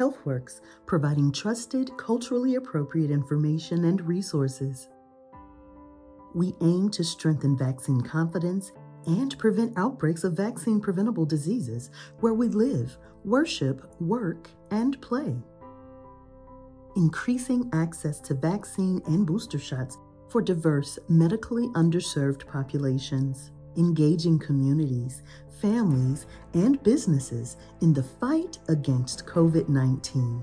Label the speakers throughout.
Speaker 1: HealthWorks, providing trusted, culturally appropriate information and resources. We aim to strengthen vaccine confidence and prevent outbreaks of vaccine preventable diseases where we live, worship, work, and play. Increasing access to vaccine and booster shots for diverse, medically underserved populations. Engaging communities, families, and businesses in the fight against COVID 19.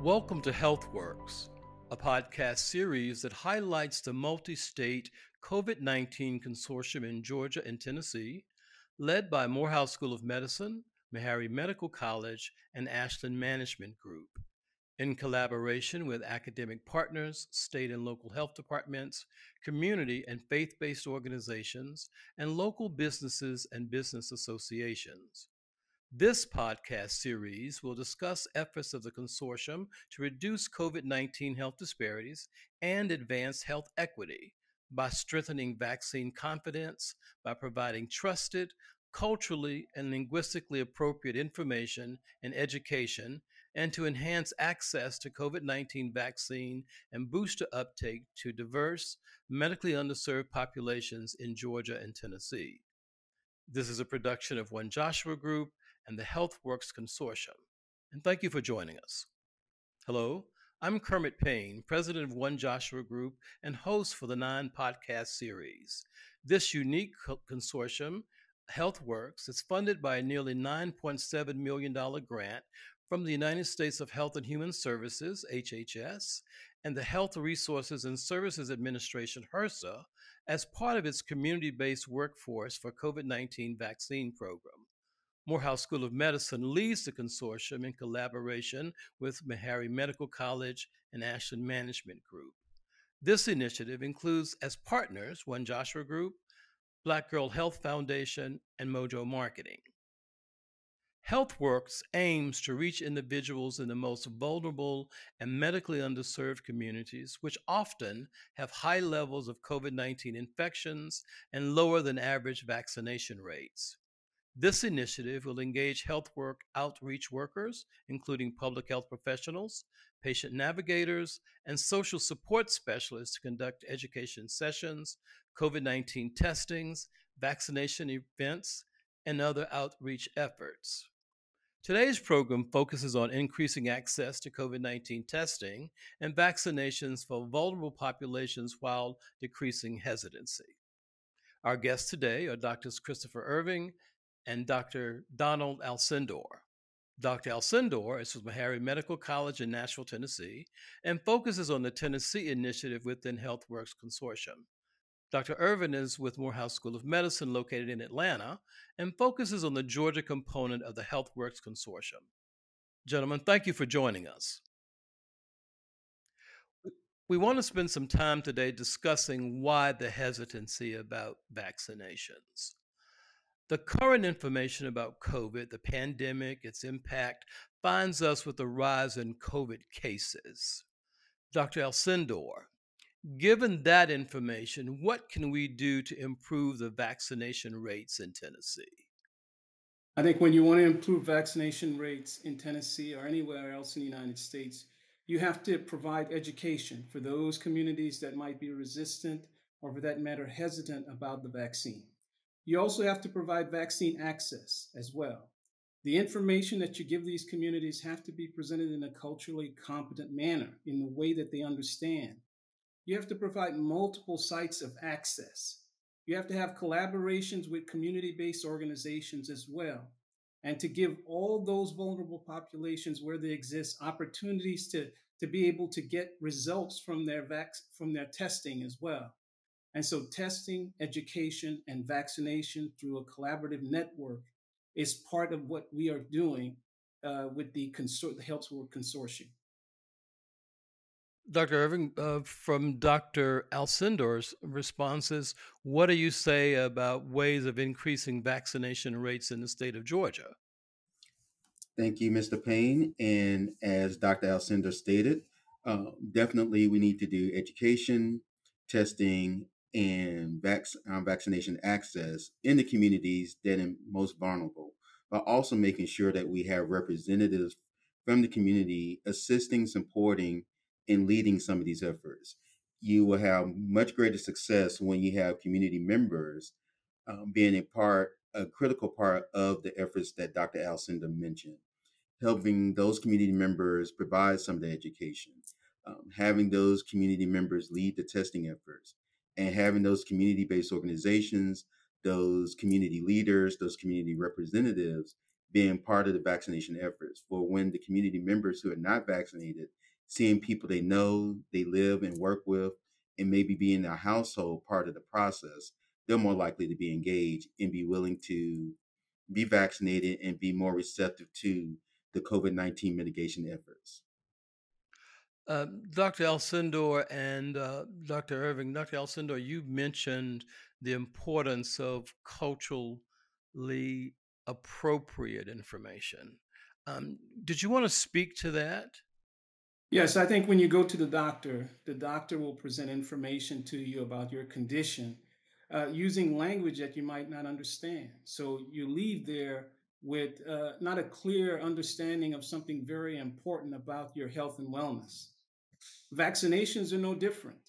Speaker 2: Welcome to HealthWorks, a podcast series that highlights the multi state COVID 19 consortium in Georgia and Tennessee, led by Morehouse School of Medicine, Meharry Medical College, and Ashland Management Group in collaboration with academic partners, state and local health departments, community and faith based organizations, and local businesses and business associations. This podcast series will discuss efforts of the consortium to reduce COVID 19 health disparities and advance health equity by strengthening vaccine confidence, by providing trusted, culturally and linguistically appropriate information and education and to enhance access to COVID 19 vaccine and booster uptake to diverse, medically underserved populations in Georgia and Tennessee. This is a production of One Joshua Group and the HealthWorks Consortium. And thank you for joining us. Hello, I'm Kermit Payne, president of One Joshua Group and host for the Nine podcast series. This unique consortium HealthWorks is funded by a nearly $9.7 million grant from the United States of Health and Human Services, HHS, and the Health Resources and Services Administration, HRSA, as part of its community based workforce for COVID 19 vaccine program. Morehouse School of Medicine leads the consortium in collaboration with Meharry Medical College and Ashland Management Group. This initiative includes as partners One Joshua Group, Black Girl Health Foundation, and Mojo Marketing. HealthWorks aims to reach individuals in the most vulnerable and medically underserved communities, which often have high levels of COVID 19 infections and lower than average vaccination rates. This initiative will engage health work outreach workers, including public health professionals, patient navigators, and social support specialists to conduct education sessions, COVID 19 testings, vaccination events, and other outreach efforts. Today's program focuses on increasing access to COVID 19 testing and vaccinations for vulnerable populations while decreasing hesitancy. Our guests today are Drs. Christopher Ervin and Dr. Donald Alcendor. Dr. Alcendor is from Meharry Medical College in Nashville, Tennessee, and focuses on the Tennessee initiative within HealthWorks Consortium. Dr. Ervin is with Morehouse School of Medicine located in Atlanta and focuses on the Georgia component of the HealthWorks Consortium. Gentlemen, thank you for joining us. We want to spend some time today discussing why the hesitancy about vaccinations. The current information about COVID, the pandemic, its impact, finds us with a rise in COVID cases. Dr. Alcendor, Given that information, what can we do to improve the vaccination rates in Tennessee?
Speaker 3: I think when you want to improve vaccination rates in Tennessee or anywhere else in the United States, you have to provide education for those communities that might be resistant or, for that matter, hesitant about the vaccine. You also have to provide vaccine access as well. The information that you give these communities have to be presented in a culturally competent manner in the way that they understand you have to provide multiple sites of access. You have to have collaborations with community based organizations as well. And to give all those vulnerable populations where they exist opportunities to, to be able to get results from their, vac- from their testing as well. And so, testing, education, and vaccination through a collaborative network is part of what we are doing uh, with the, consor- the Health Work Consortium.
Speaker 2: Dr. Ervin, uh, from Dr. Alcendor's responses, what do you say about ways of increasing vaccination rates in the state of Georgia?
Speaker 4: Thank you, Mr. Payne. And as Dr. Alcendor stated, uh, definitely we need to do education, testing, and vac- um, vaccination access in the communities that are most vulnerable. but also making sure that we have representatives from the community assisting, supporting, and leading some of these efforts. You will have much greater success when you have community members um, being a part, a critical part of the efforts that Dr. Alcendor mentioned, helping those community members provide some of the education, um, having those community members lead the testing efforts, and having those community based organizations, those community leaders, those community representatives being part of the vaccination efforts. For when the community members who are not vaccinated, seeing people they know, they live and work with, and maybe be in their household part of the process, they're more likely to be engaged and be willing to be vaccinated and be more receptive to the COVID 19 mitigation efforts.
Speaker 2: Uh, Dr. Alcendor and uh, Dr. Ervin, Dr. Alcendor, you mentioned the importance of culturally appropriate information. Um, did you want to speak to that?
Speaker 3: Yes, I think when you go to the doctor, the doctor will present information to you about your condition uh, using language that you might not understand. So you leave there with uh, not a clear understanding of something very important about your health and wellness. Vaccinations are no different.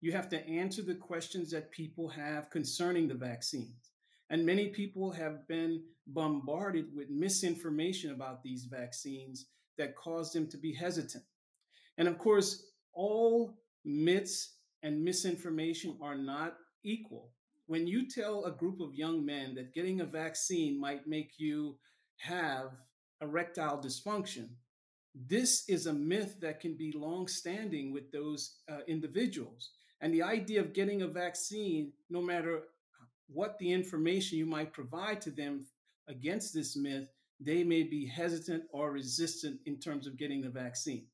Speaker 3: You have to answer the questions that people have concerning the vaccines. And many people have been bombarded with misinformation about these vaccines that cause them to be hesitant. And of course, all myths and misinformation are not equal. When you tell a group of young men that getting a vaccine might make you have erectile dysfunction, this is a myth that can be long standing with those uh, individuals. And the idea of getting a vaccine, no matter what the information you might provide to them against this myth, they may be hesitant or resistant in terms of getting the vaccine.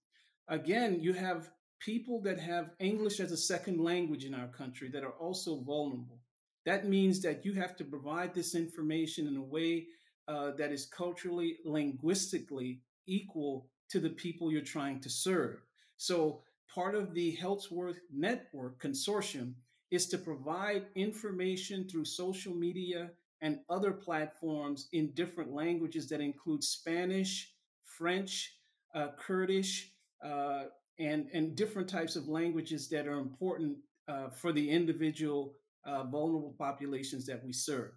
Speaker 3: Again, you have people that have English as a second language in our country that are also vulnerable. That means that you have to provide this information in a way uh, that is culturally, linguistically equal to the people you're trying to serve. So, part of the Healthworks Network Consortium is to provide information through social media and other platforms in different languages that include Spanish, French, uh, Kurdish, uh, and, and different types of languages that are important uh, for the individual uh, vulnerable populations that we serve.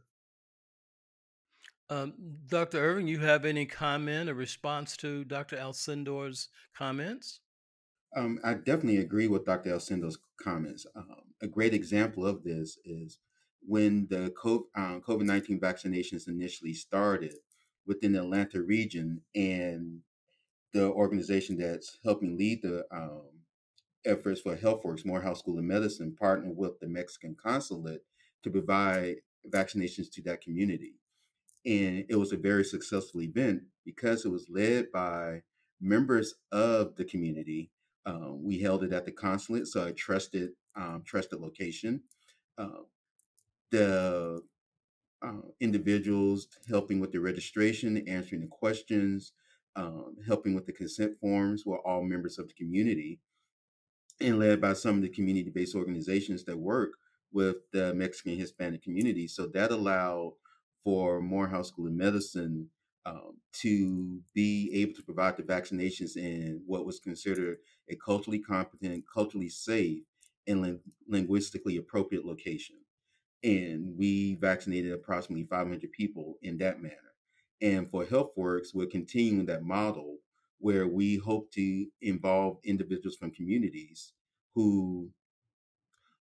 Speaker 2: Um, Dr. Ervin, you have any comment or response to Dr. Alcendor's comments?
Speaker 4: Um, I definitely agree with Dr. Alcendor's comments. Um, a great example of this is when the COVID um, 19 vaccinations initially started within the Atlanta region, and the organization that's helping lead the um, efforts for HealthWorks, Morehouse School of Medicine, partnered with the Mexican consulate to provide vaccinations to that community. And it was a very successful event because it was led by members of the community um, we held it at the consulate, so a trusted um, trusted location. Uh, the uh, individuals helping with the registration, answering the questions, um, helping with the consent forms were all members of the community and led by some of the community based organizations that work with the Mexican Hispanic community. So that allowed for Morehouse School of Medicine um, to be able to provide the vaccinations in what was considered a culturally competent, culturally safe, and ling- linguistically appropriate location. And we vaccinated approximately 500 people in that manner. And for HealthWorks, we're continuing that model where we hope to involve individuals from communities who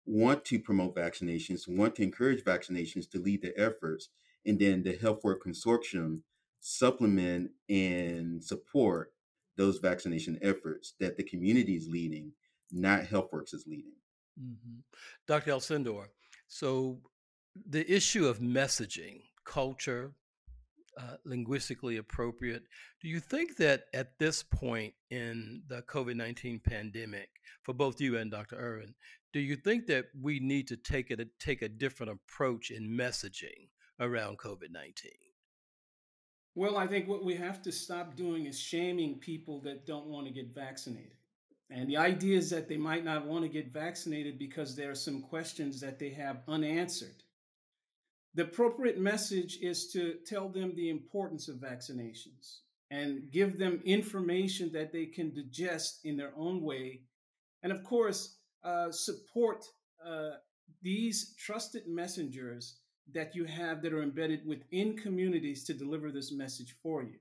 Speaker 4: want to promote vaccinations, want to encourage vaccinations to lead the efforts. And then the HealthWorks Consortium supplement and support those vaccination efforts that the community is leading, not HealthWorks is leading.
Speaker 2: Mm-hmm. Dr. Alcendor, so the issue of messaging, culture, uh, linguistically appropriate. Do you think that at this point in the COVID 19 pandemic, for both you and Dr. Ervin, do you think that we need to take, it, take a different approach in messaging around COVID 19?
Speaker 3: Well, I think what we have to stop doing is shaming people that don't want to get vaccinated. And the idea is that they might not want to get vaccinated because there are some questions that they have unanswered. The appropriate message is to tell them the importance of vaccinations and give them information that they can digest in their own way. And of course, uh, support uh, these trusted messengers that you have that are embedded within communities to deliver this message for you.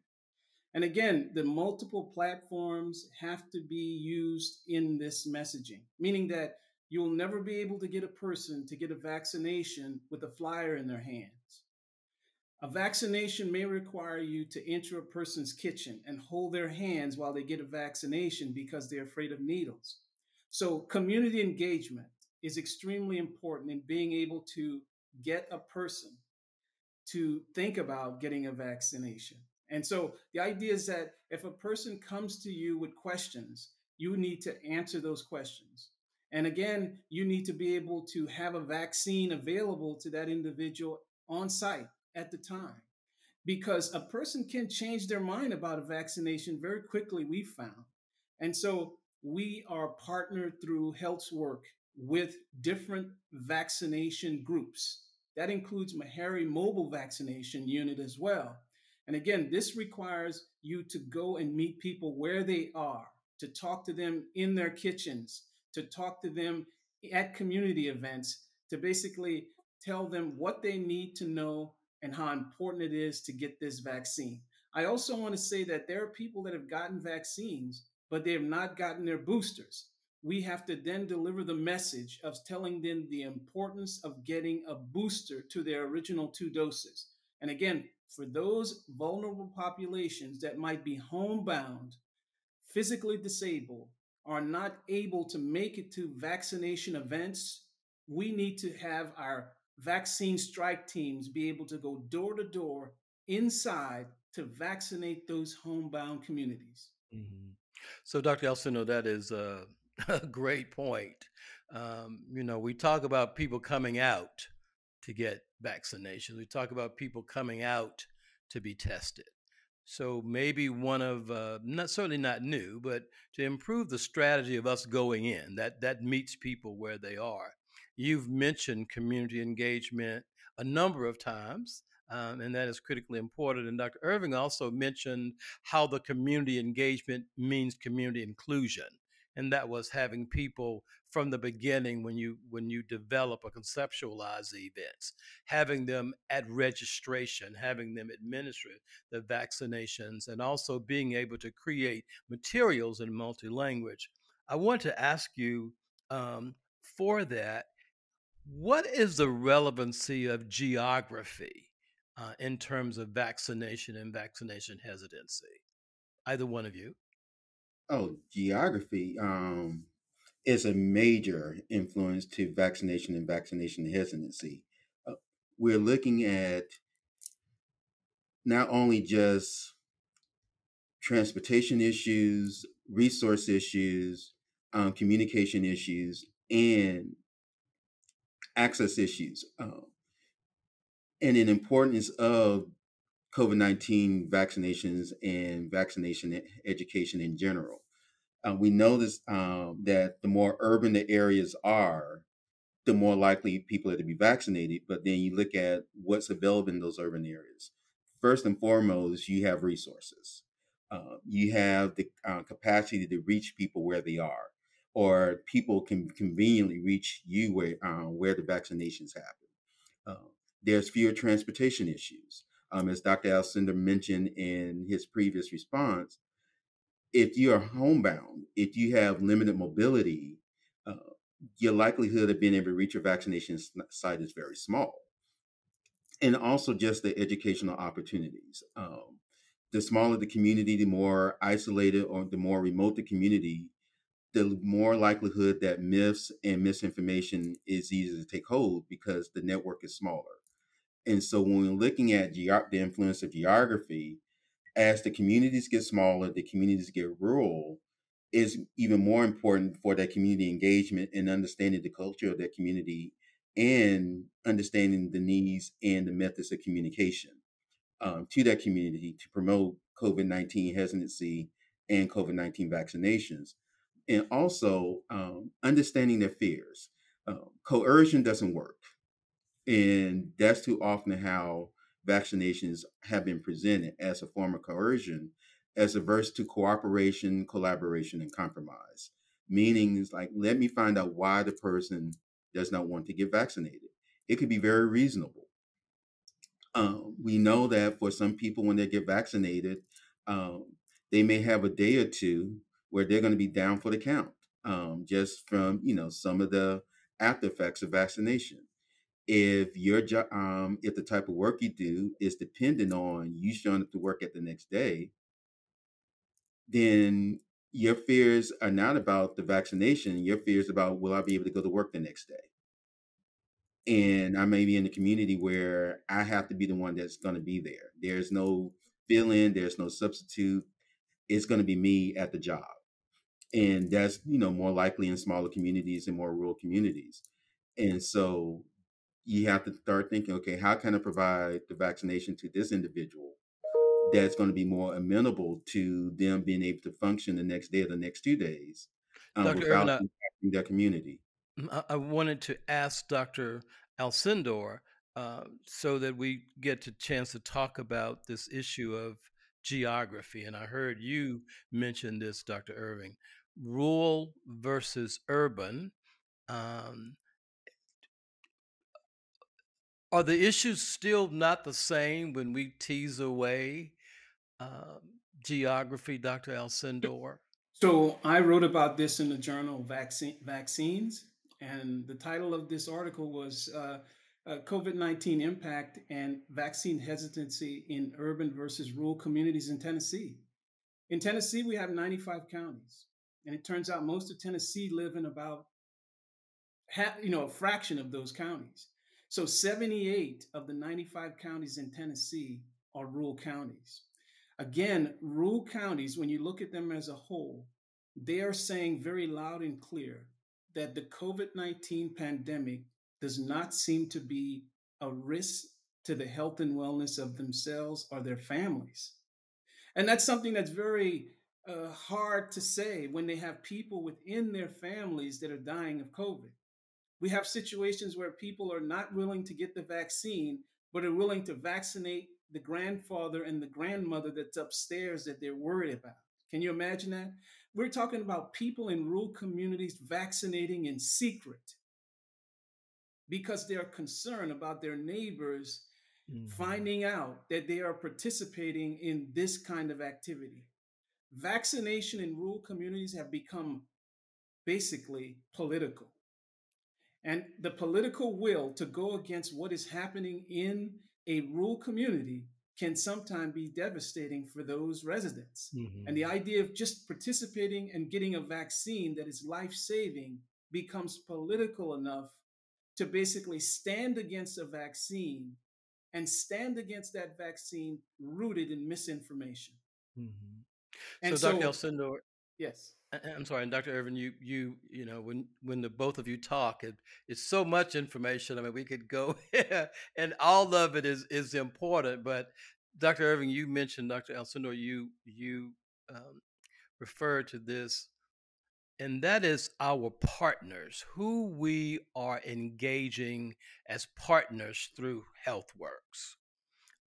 Speaker 3: And again, the multiple platforms have to be used in this messaging, meaning that you'll never be able to get a person to get a vaccination with a flyer in their hands. A vaccination may require you to enter a person's kitchen and hold their hands while they get a vaccination because they're afraid of needles. So, community engagement is extremely important in being able to get a person to think about getting a vaccination. And so the idea is that if a person comes to you with questions, you need to answer those questions. And again, you need to be able to have a vaccine available to that individual on site at the time. Because a person can change their mind about a vaccination very quickly, we found. And so we are partnered through Health's work with different vaccination groups. That includes Meharry Mobile Vaccination Unit as well. And again, this requires you to go and meet people where they are, to talk to them in their kitchens, to talk to them at community events, to basically tell them what they need to know and how important it is to get this vaccine. I also want to say that there are people that have gotten vaccines, but they have not gotten their boosters we have to then deliver the message of telling them the importance of getting a booster to their original two doses. And again, for those vulnerable populations that might be homebound, physically disabled, are not able to make it to vaccination events, we need to have our vaccine strike teams be able to go door to door inside to vaccinate those homebound communities.
Speaker 2: Mm-hmm. So, Dr. Alcendor, that is uh, a great point. Um, you know, we talk about people coming out to get vaccinations. We talk about people coming out to be tested. So maybe one of uh, not certainly not new, but to improve the strategy of us going in that that meets people where they are. You've mentioned community engagement a number of times, um, and that is critically important. And Dr. Ervin also mentioned how the community engagement means community inclusion and that was having people from the beginning when you when you develop or conceptualize the events having them at registration having them administer the vaccinations and also being able to create materials in multi-language. I want to ask you um, for that what is the relevancy of geography uh, in terms of vaccination and vaccination hesitancy? Either one of you.
Speaker 4: Oh, geography um, is a major influence to vaccination and vaccination hesitancy. Uh, we're looking at not only just transportation issues, resource issues, um, communication issues, and access issues, um, and an importance of COVID 19 vaccinations and vaccination education in general. Uh, we notice um, that the more urban the areas are, the more likely people are to be vaccinated. But then you look at what's available in those urban areas. First and foremost, you have resources. Uh, you have the uh, capacity to reach people where they are, or people can conveniently reach you where uh, where the vaccinations happen. Uh, there's fewer transportation issues um, as Dr. Alcendor mentioned in his previous response, if you are homebound, if you have limited mobility, uh, your likelihood of being able to reach your vaccination site is very small. And also just the educational opportunities. Um, the smaller the community, the more isolated or the more remote the community, the more likelihood that myths and misinformation is easy to take hold because the network is smaller. And so when we're looking at ge- the influence of geography, as the communities get smaller, the communities get rural, is even more important for that community engagement and understanding the culture of that community and understanding the needs and the methods of communication um, to that community to promote COVID 19 hesitancy and COVID 19 vaccinations. And also um, understanding their fears. Um, coercion doesn't work And that's too often how vaccinations have been presented as a form of coercion, as averse to cooperation, collaboration, and compromise. Meaning, is like, let me find out why the person does not want to get vaccinated. It could be very reasonable. Um, we know that for some people, when they get vaccinated, um, they may have a day or two where they're going to be down for the count, um, just from you know some of the after effects of vaccination. If your job, um, if the type of work you do is dependent on you showing up to work at the next day, then your fears are not about the vaccination. Your fears about will I be able to go to work the next day? And I may be in a community where I have to be the one that's going to be there. There's no fill in, there's no substitute. It's going to be me at the job. And that's, you know, more likely in smaller communities and more rural communities. And so you have to start thinking, okay, how can I provide the vaccination to this individual that's going to be more amenable to them being able to function the next day or the next two days um, without Irvin, impacting their community?
Speaker 2: Mm, I wanted to ask Dr. Alcendor uh, so that we get a chance to talk about this issue of geography. And I heard you mention this, Dr. Ervin rural versus urban. Um, are the issues still not the same when we tease away uh, geography, Dr. Alcendor?
Speaker 3: So I wrote about this in the journal Vaccine, Vaccines, and the title of this article was uh, uh, COVID 19 Impact and Vaccine Hesitancy in Urban versus Rural Communities in Tennessee. In Tennessee, we have 95 counties, and it turns out most of Tennessee live in about half, you know, a fraction of those counties. So 78 of the 95 counties in Tennessee are rural counties. Again, rural counties, when you look at them as a whole, they are saying very loud and clear that the COVID 19 pandemic does not seem to be a risk to the health and wellness of themselves or their families. And that's something that's very uh, hard to say when they have people within their families that are dying of COVID. We have situations where people are not willing to get the vaccine, but are willing to vaccinate the grandfather and the grandmother that's upstairs that they're worried about. Can you imagine that? We're talking about people in rural communities vaccinating in secret because they're concerned about their neighbors mm-hmm. finding out that they are participating in this kind of activity. Vaccination in rural communities have become basically political. And the political will to go against what is happening in a rural community can sometimes be devastating for those residents. Mm-hmm. And the idea of just participating and getting a vaccine that is life saving becomes political enough to basically stand against a vaccine and stand against that vaccine rooted in misinformation.
Speaker 2: Mm-hmm. And so, so, Dr. Alcendor,
Speaker 3: yes.
Speaker 2: I'm sorry, and Dr. Ervin, you you you know when when the both of you talk, it, it's so much information. I mean, we could go, and all of it is is important. But Dr. Ervin, you mentioned Dr. Alcendor, you you um, referred to this, and that is our partners, who we are engaging as partners through HealthWorks.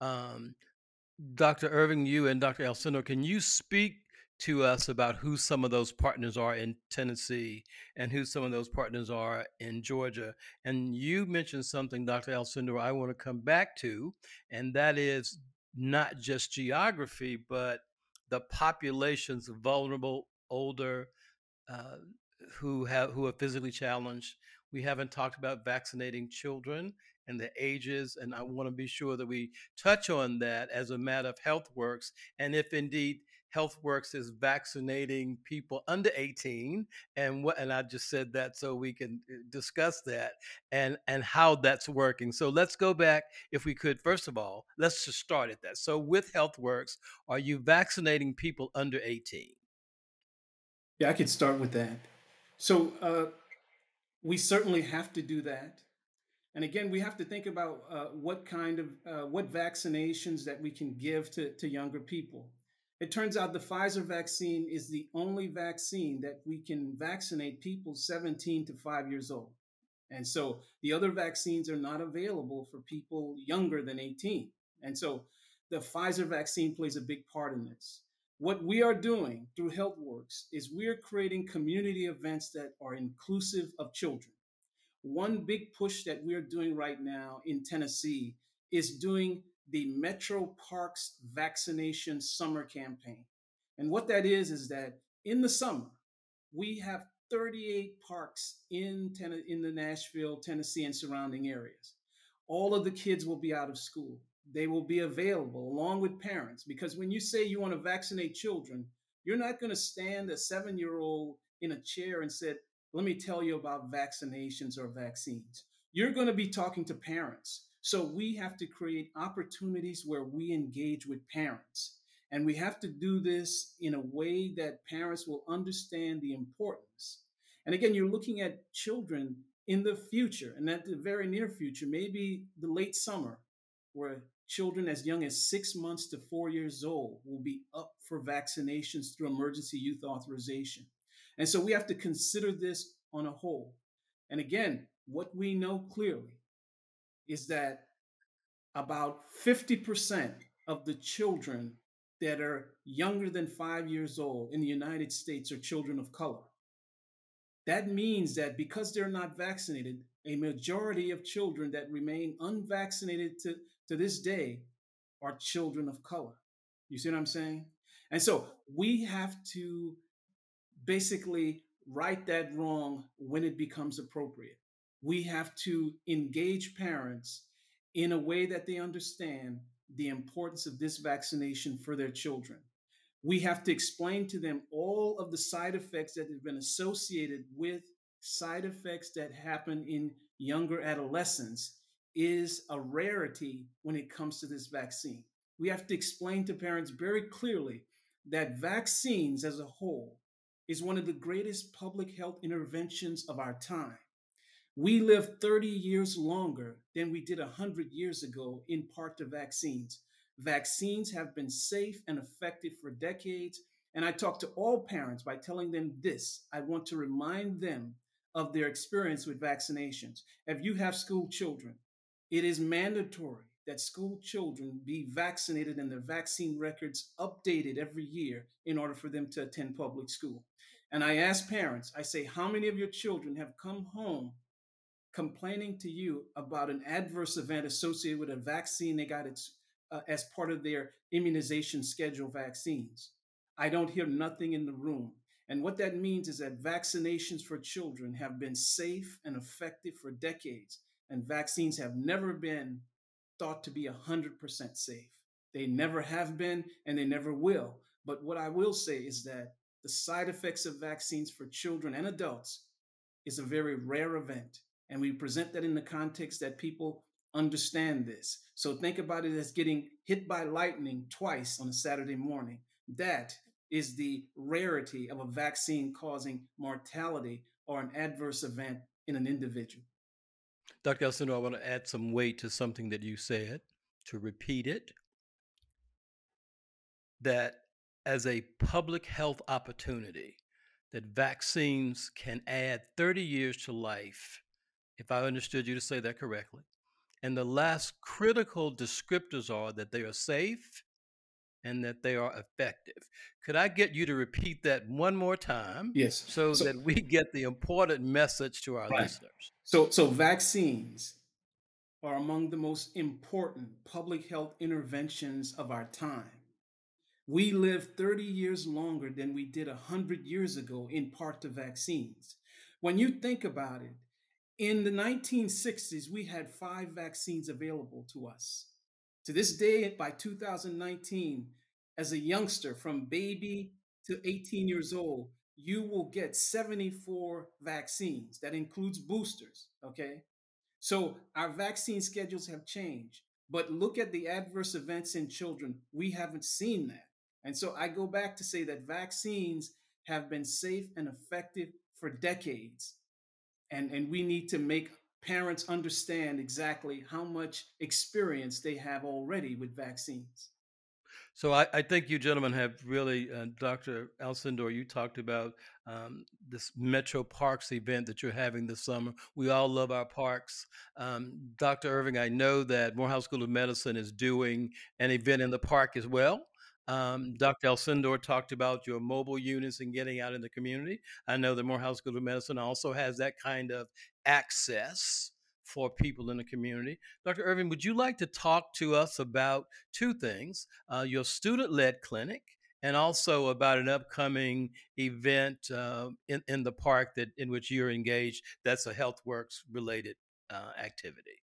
Speaker 2: Um, Dr. Ervin, you and Dr. Alcendor, can you speak to us about who some of those partners are in Tennessee and who some of those partners are in Georgia. And you mentioned something, Dr. Alcendor, I want to come back to, and that is not just geography, but the populations of vulnerable, older, uh, who have who are physically challenged. We haven't talked about vaccinating children and the ages, and I want to be sure that we touch on that as a matter of health works, and if indeed HealthWorks is vaccinating people under 18, and what and I just said that so we can uh, discuss that and and how that's working. So let's go back, if we could. First of all, let's just start at that. So with HealthWorks, are you vaccinating people under 18?
Speaker 3: Yeah, I could start with that. So uh, we certainly have to do that. And again, we have to think about uh, what kind of uh, what vaccinations that we can give to, to younger people. It turns out the Pfizer vaccine is the only vaccine that we can vaccinate people 17 to 5 years old. And so the other vaccines are not available for people younger than 18. And so the Pfizer vaccine plays a big part in this. What we are doing through HealthWorks is we're creating community events that are inclusive of children. One big push that we're doing right now in Tennessee is doing the Metro Parks vaccination summer campaign. And what that is, is that in the summer, we have 38 parks in, Ten- in the Nashville, Tennessee, and surrounding areas. All of the kids will be out of school. They will be available along with parents because when you say you want to vaccinate children, you're not going to stand a seven year old in a chair and said, Let me tell you about vaccinations or vaccines. You're going to be talking to parents. So we have to create opportunities where we engage with parents. And we have to do this in a way that parents will understand the importance. And again, you're looking at children in the future and at the very near future, maybe the late summer, where children as young as six months to four years old will be up for vaccinations through emergency use authorization. And so we have to consider this on a whole. And again, what we know clearly is that about 50% of the children that are younger than five years old in the United States are children of color. That means that because they're not vaccinated, a majority of children that remain unvaccinated to, to this day are children of color. You see what I'm saying? And so we have to basically right that wrong when it becomes appropriate. We have to engage parents in a way that they understand the importance of this vaccination for their children. We have to explain to them all of the side effects that have been associated with side effects that happen in younger adolescents is a rarity when it comes to this vaccine. We have to explain to parents very clearly that vaccines as a whole is one of the greatest public health interventions of our time. We live 30 years longer than we did 100 years ago, in part to vaccines. Vaccines have been safe and effective for decades. And I talk to all parents by telling them this I want to remind them of their experience with vaccinations. If you have school children, it is mandatory that school children be vaccinated and their vaccine records updated every year in order for them to attend public school. And I ask parents, I say, how many of your children have come home complaining to you about an adverse event associated with a vaccine they got its, uh, as part of their immunization schedule vaccines. I don't hear nothing in the room. And what that means is that vaccinations for children have been safe and effective for decades, and vaccines have never been thought to be 100% safe. They never have been, and they never will. But what I will say is that the side effects of vaccines for children and adults is a very rare event. And we present that in the context that people understand this. So think about it as getting hit by lightning twice on a Saturday morning. That is the rarity of a vaccine causing mortality or an adverse event in an individual.
Speaker 2: Dr. Alcendor, I want to add some weight to something that you said, to repeat it. That as a public health opportunity, that vaccines can add 30 years to life if I understood you to say that correctly. And the last critical descriptors are that they are safe and that they are effective. Could I get you to repeat that one more time?
Speaker 3: Yes.
Speaker 2: So, so that we get the important message to our right. listeners.
Speaker 3: So, so vaccines are among the most important public health interventions of our time. We live 30 years longer than we did 100 years ago, in part to vaccines. When you think about it, in the 1960s, we had five vaccines available to us. To this day, by 2019, as a youngster from baby to 18 years old, you will get 74 vaccines. That includes boosters, okay? So our vaccine schedules have changed. But look at the adverse events in children. We haven't seen that. And so I go back to say that vaccines have been safe and effective for decades and and we need to make parents understand exactly how much experience they have already with vaccines
Speaker 2: So I, I, think you gentlemen have really, uh, Dr. Alcendor, you talked about um, this Metro Parks event that you're having this summer. We all love our parks. Um, Dr. Ervin, I know that Morehouse School of Medicine is doing an event in the park as well. Um, Dr. Alcendor talked about your mobile units and getting out in the community. I know the Morehouse School of Medicine also has that kind of access for people in the community. Dr. Ervin, would you like to talk to us about two things uh, your student led clinic and also about an upcoming event uh, in, in the park that in which you're engaged that's a healthworks related uh, activity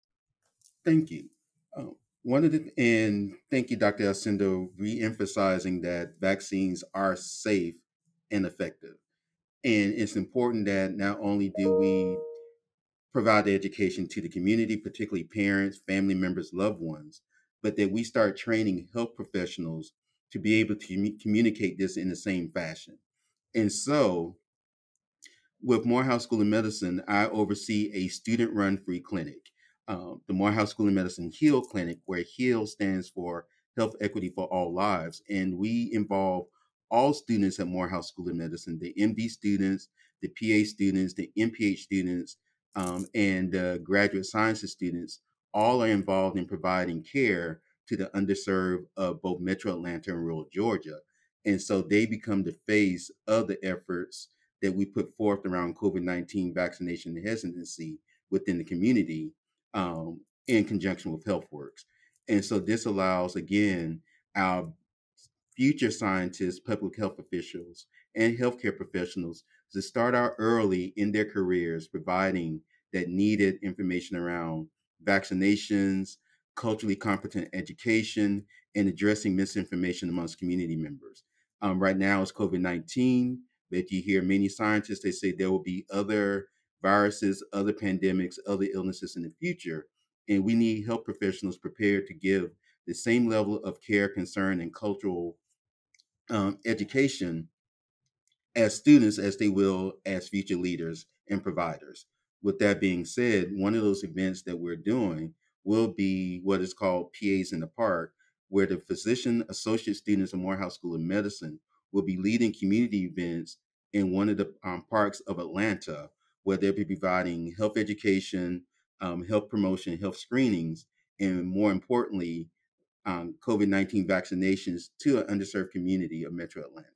Speaker 4: thank you um, one of the and thank you dr alcendor re-emphasizing that vaccines are safe and effective and it's important that not only do we provide the education to the community, particularly parents, family members, loved ones, but that we start training health professionals to be able to communicate this in the same fashion. And so, with Morehouse School of Medicine, I oversee a student run free clinic, um, the Morehouse School of Medicine HEAL Clinic, where HEAL stands for Health Equity for All Lives. And we involve all students at Morehouse School of Medicine the MD students, the PA students, the MPH students, um, and uh, graduate sciences students all are involved in providing care to the underserved of both metro Atlanta and rural Georgia. And so they become the face of the efforts that we put forth around COVID 19 vaccination hesitancy within the community um, in conjunction with HealthWorks. And so this allows, again, our future scientists, public health officials, and healthcare professionals to start out early in their careers, providing that needed information around vaccinations, culturally competent education, and addressing misinformation amongst community members. Um, right now, it's COVID 19, but you hear many scientists, they say there will be other viruses, other pandemics, other illnesses in the future. And we need health professionals prepared to give the same level of care, concern, and cultural um, education as students as they will as future leaders and providers. With that being said, one of those events that we're doing will be what is called PAs in the Park, where the physician associate students of Morehouse School of Medicine will be leading community events in one of the um, parks of Atlanta, where they'll be providing health education, um, health promotion, health screenings, and more importantly, um, COVID 19 vaccinations to an underserved community of Metro Atlanta.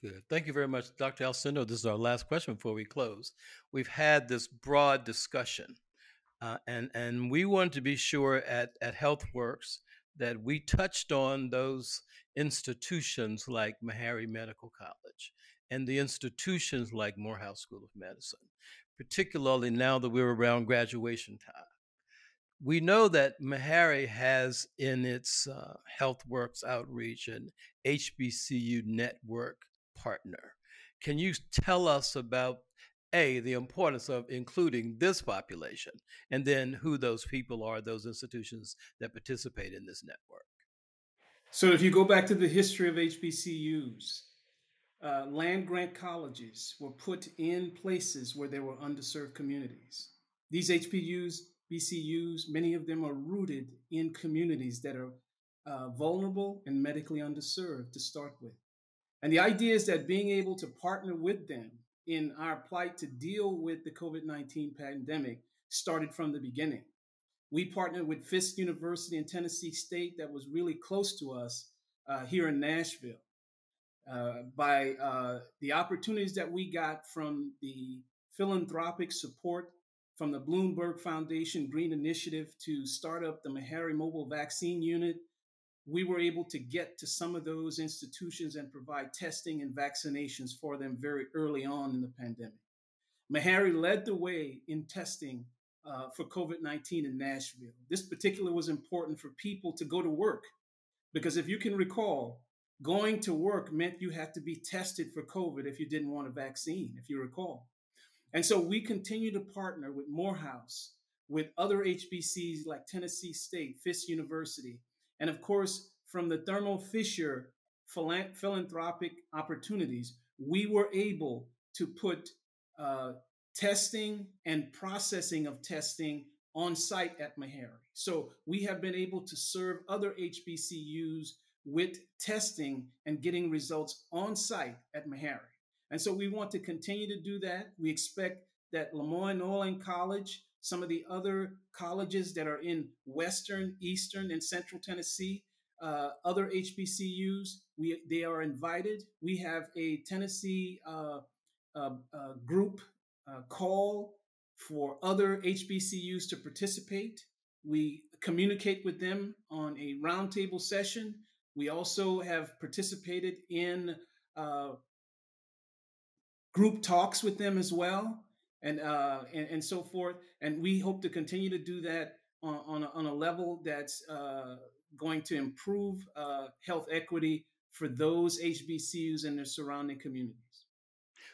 Speaker 2: Good. Thank you very much, Dr. Alcendor. This is our last question before we close. We've had this broad discussion, uh, and, and we wanted to be sure at, at HealthWorks that we touched on those institutions like Meharry Medical College and the institutions like Morehouse School of Medicine, particularly now that we're around graduation time we know that Meharry has in its uh, HealthWorks outreach an HBCU network partner. Can you tell us about a the importance of including this population, and then who those people are, those institutions that participate in this network?
Speaker 3: So, if you go back to the history of HBCUs, uh, land grant colleges were put in places where there were underserved communities. These HPUs, BCUs, many of them are rooted in communities that are uh, vulnerable and medically underserved to start with. And the idea is that being able to partner with them in our plight to deal with the COVID 19 pandemic started from the beginning. We partnered with Fisk University in Tennessee State, that was really close to us uh, here in Nashville. Uh, by uh, the opportunities that we got from the philanthropic support from the Bloomberg Foundation Green Initiative to start up the Meharry Mobile Vaccine Unit, we were able to get to some of those institutions and provide testing and vaccinations for them very early on in the pandemic. Meharry led the way in testing uh, for COVID 19 in Nashville. This particular was important for people to go to work because if you can recall, going to work meant you had to be tested for COVID if you didn't want a vaccine, if you recall. And so we continue to partner with Morehouse, with other HBCs like Tennessee State, Fisk University, and of course, from the Thermo Fisher philanthropic opportunities, we were able to put uh, testing and processing of testing on site at Meharry. So we have been able to serve other HBCUs with testing and getting results on site at Meharry. And so we want to continue to do that. We expect that LeMoyne-Owen College, some of the other colleges that are in Western, Eastern, and Central Tennessee, uh, other HBCUs, we, they are invited. We have a Tennessee uh, uh, uh group uh, call for other HBCUs to participate. We communicate with them on a roundtable session. We also have participated in uh, group talks with them as well, and, uh, and, and so forth. And we hope to continue to do that on on a, on a level that's uh, going to improve uh, health equity for those HBCUs and their surrounding communities.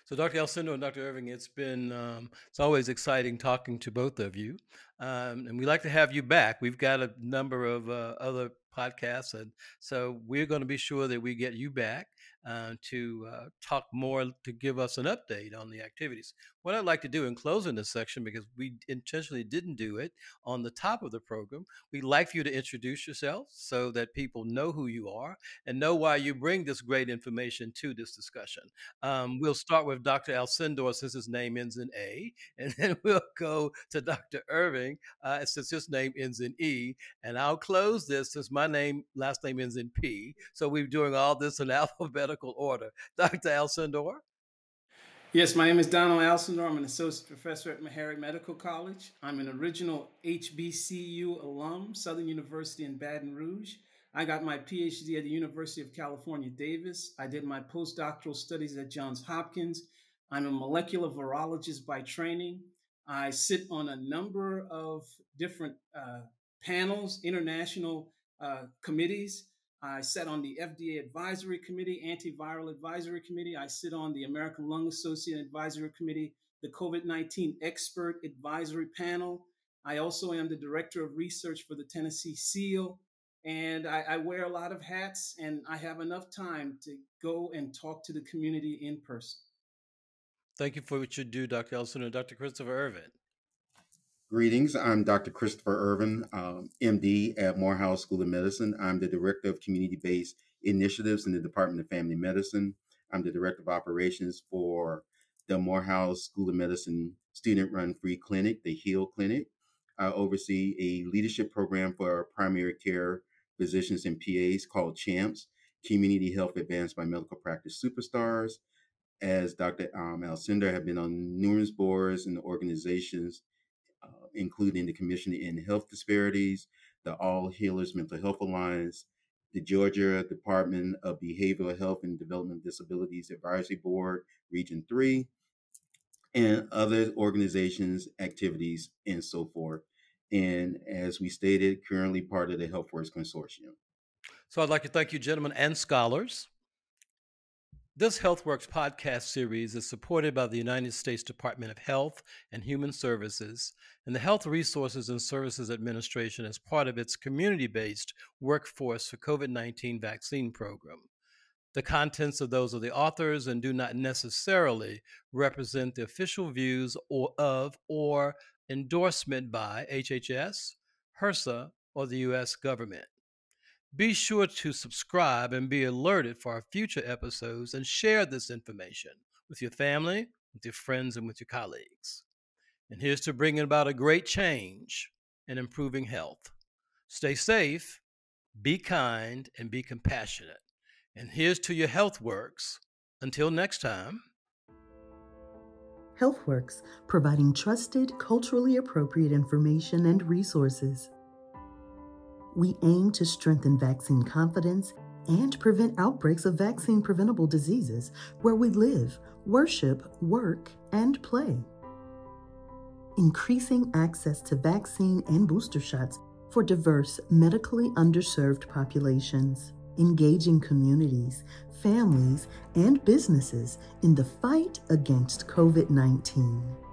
Speaker 2: So, Dr. Alcendor and Dr. Ervin, it's been um, it's always exciting talking to both of you, um, and we like to have you back. We've got a number of uh, other podcasts, and so we're going to be sure that we get you back uh, to uh, talk more to give us an update on the activities. What I'd like to do in closing this section, because we intentionally didn't do it on the top of the program, we'd like for you to introduce yourself so that people know who you are and know why you bring this great information to this discussion. Um, we'll start with Dr. Alcendor since his name ends in A, and then we'll go to Dr. Ervin uh, since his name ends in E, and I'll close this since my name last name ends in P. So we're doing all this in alphabetical order. Dr. Alcendor.
Speaker 3: Yes, my name is Donald Alcendor. I'm an associate professor at Meharry Medical College. I'm an original HBCU alum, Southern University in Baton Rouge. I got my PhD at the University of California, Davis. I did my postdoctoral studies at Johns Hopkins. I'm a molecular virologist by training. I sit on a number of different uh, panels, international uh, committees. I sat on the FDA Advisory Committee, Antiviral Advisory Committee. I sit on the American Lung Association Advisory Committee, the COVID 19 Expert Advisory Panel. I also am the Director of Research for the Tennessee CEAL. And I, I wear a lot of hats, and I have enough time to go and talk to the community in person.
Speaker 2: Thank you for what you do, Dr. Ellison and Dr. Christopher Ervin.
Speaker 4: Greetings. I'm Dr. Christopher Ervin, um, MD at Morehouse School of Medicine. I'm the Director of Community Based Initiatives in the Department of Family Medicine. I'm the Director of Operations for the Morehouse School of Medicine student run free clinic, the HEAL Clinic. I oversee a leadership program for primary care physicians and PAs called CHAMPS, Community Health Advanced by Medical Practice Superstars. As Dr. Um, Alcendor have been on numerous boards and organizations uh, including the Commission in Health Disparities, the All Healers Mental Health Alliance, the Georgia Department of Behavioral Health and Development Disabilities Advisory Board, Region 3, and other organizations, activities, and so forth. And as we stated, currently part of the HealthWorks Consortium.
Speaker 2: So I'd like to thank you, gentlemen and scholars, this HealthWorks podcast series is supported by the United States Department of Health and Human Services and the Health Resources and Services Administration as part of its community based workforce for COVID 19 vaccine program. The contents of those of the authors and do not necessarily represent the official views or of or endorsement by HHS, HRSA, or the U.S. government. Be sure to subscribe and be alerted for our future episodes and share this information with your family, with your friends, and with your colleagues. And here's to bringing about a great change and improving health. Stay safe, be kind, and be compassionate. And here's to your HealthWorks. Until next time.
Speaker 1: HealthWorks, providing trusted, culturally appropriate information and resources we aim to strengthen vaccine confidence and prevent outbreaks of vaccine preventable diseases where we live, worship, work, and play. Increasing access to vaccine and booster shots for diverse, medically underserved populations. Engaging communities, families, and businesses in the fight against COVID 19